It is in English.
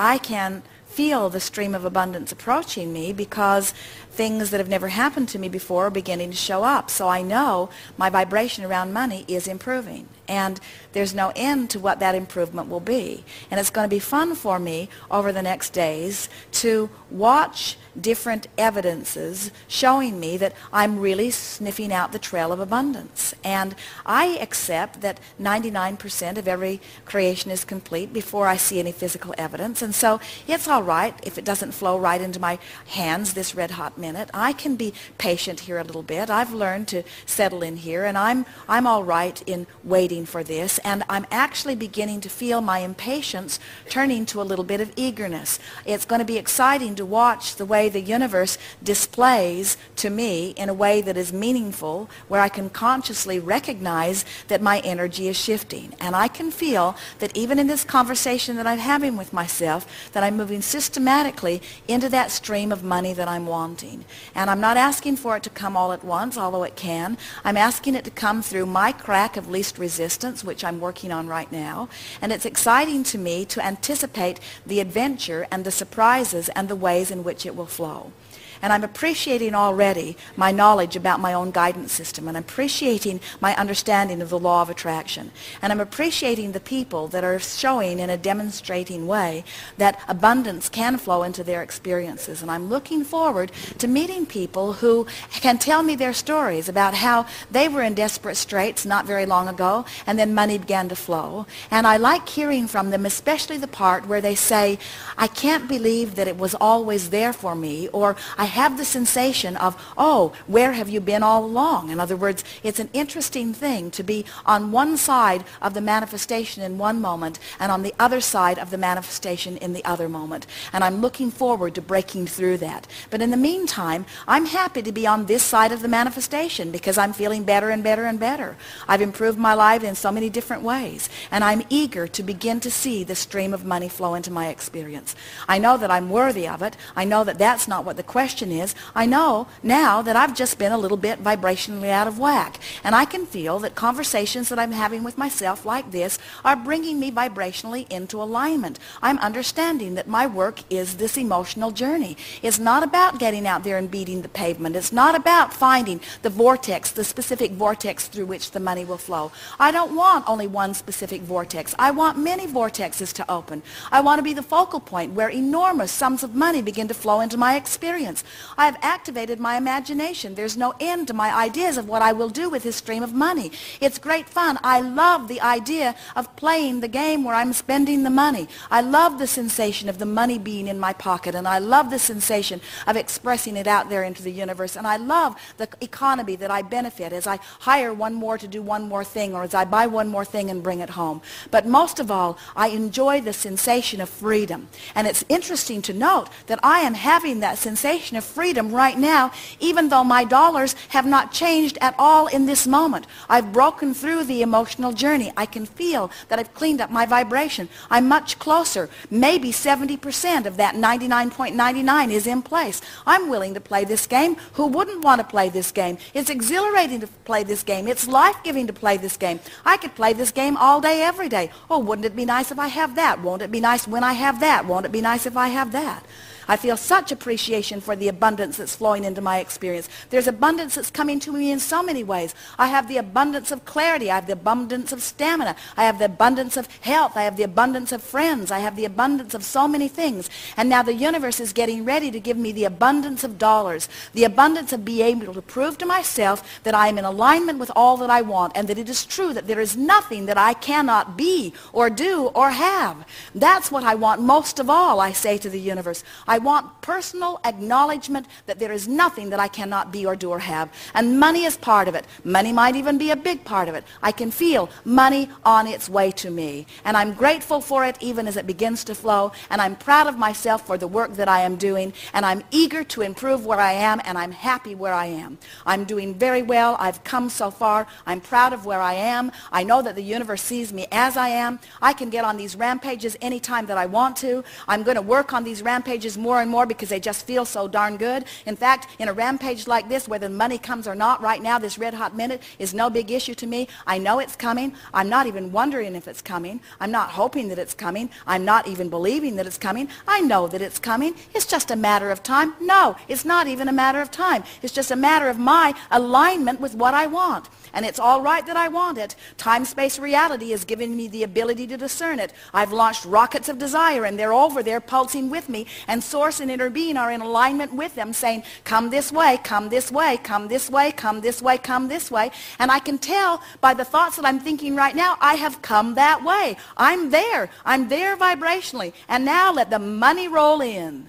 I can feel the stream of abundance approaching me because things that have never happened to me before are beginning to show up. So I know my vibration around money is improving. And there's no end to what that improvement will be. And it's going to be fun for me over the next days to watch different evidences showing me that I'm really sniffing out the trail of abundance. And I accept that 99% of every creation is complete before I see any physical evidence. And so it's all right if it doesn't flow right into my hands this red hot minute. I can be patient here a little bit. I've learned to settle in here and I'm, I'm all right in waiting for this. And I'm actually beginning to feel my impatience turning to a little bit of eagerness. It's going to be exciting to watch the way the universe displays to me in a way that is meaningful, where I can consciously recognize that my energy is shifting. And I can feel that even in this conversation that I'm having with myself, that I'm moving systematically into that stream of money that I'm wanting. And I'm not asking for it to come all at once, although it can. I'm asking it to come through my crack of least resistance, which I'm working on right now. And it's exciting to me to anticipate the adventure and the surprises and the ways in which it will flow. And I'm appreciating already my knowledge about my own guidance system. And I'm appreciating my understanding of the law of attraction. And I'm appreciating the people that are showing in a demonstrating way that abundance can flow into their experiences. And I'm looking forward to meeting people who can tell me their stories about how they were in desperate straits not very long ago and then money began to flow. And I like hearing from them, especially the part where they say, I can't believe that it was always there for me or I have the sensation of, oh, where have you been all along? In other words, it's an interesting thing to be on one side of the manifestation in one moment and on the other side of the manifestation in the other moment. And I'm looking forward to breaking through that. But in the meantime, I'm happy to be on this side of the manifestation because I'm feeling better and better and better. I've improved my life in so many different ways. And I'm eager to begin to see the stream of money flow into my experience. I know that I'm worthy of it. I know that that's not what the question question is, I know now that I've just been a little bit vibrationally out of whack. And I can feel that conversations that I'm having with myself like this are bringing me vibrationally into alignment. I'm understanding that my work is this emotional journey. It's not about getting out there and beating the pavement. It's not about finding the vortex, the specific vortex through which the money will flow. I don't want only one specific vortex. I want many vortexes to open. I want to be the focal point where enormous sums of money begin to flow into my experience. I have activated my imagination. There's no end to my ideas of what I will do with this stream of money. It's great fun. I love the idea of playing the game where I'm spending the money. I love the sensation of the money being in my pocket, and I love the sensation of expressing it out there into the universe. And I love the economy that I benefit as I hire one more to do one more thing, or as I buy one more thing and bring it home. But most of all, I enjoy the sensation of freedom. And it's interesting to note that I am having that sensation of freedom right now, even though my dollars have not changed at all in this moment. I've broken through the emotional journey. I can feel that I've cleaned up my vibration. I'm much closer. Maybe 70% of that 99.99 is in place. I'm willing to play this game. Who wouldn't want to play this game? It's exhilarating to play this game. It's life-giving to play this game. I could play this game all day, every day. Oh, wouldn't it be nice if I have that? Won't it be nice when I have that? Won't it be nice if I have that? I feel such appreciation for the abundance that's flowing into my experience. There's abundance that's coming to me in so many ways. I have the abundance of clarity. I have the abundance of stamina. I have the abundance of health. I have the abundance of friends. I have the abundance of so many things. And now the universe is getting ready to give me the abundance of dollars, the abundance of being able to prove to myself that I am in alignment with all that I want and that it is true that there is nothing that I cannot be or do or have. That's what I want most of all, I say to the universe. I want personal acknowledgement that there is nothing that I cannot be or do or have. And money is part of it. Money might even be a big part of it. I can feel money on its way to me. And I'm grateful for it even as it begins to flow. And I'm proud of myself for the work that I am doing. And I'm eager to improve where I am. And I'm happy where I am. I'm doing very well. I've come so far. I'm proud of where I am. I know that the universe sees me as I am. I can get on these rampages anytime that I want to. I'm going to work on these rampages more and more because they just feel so darn good. In fact, in a rampage like this, whether money comes or not right now, this red hot minute is no big issue to me. I know it's coming. I'm not even wondering if it's coming. I'm not hoping that it's coming. I'm not even believing that it's coming. I know that it's coming. It's just a matter of time. No, it's not even a matter of time. It's just a matter of my alignment with what I want. And it's all right that I want it. Time-space reality is giving me the ability to discern it. I've launched rockets of desire, and they're over there pulsing with me. And Source and Inner Being are in alignment with them, saying, come this way, come this way, come this way, come this way, come this way. And I can tell by the thoughts that I'm thinking right now, I have come that way. I'm there. I'm there vibrationally. And now let the money roll in.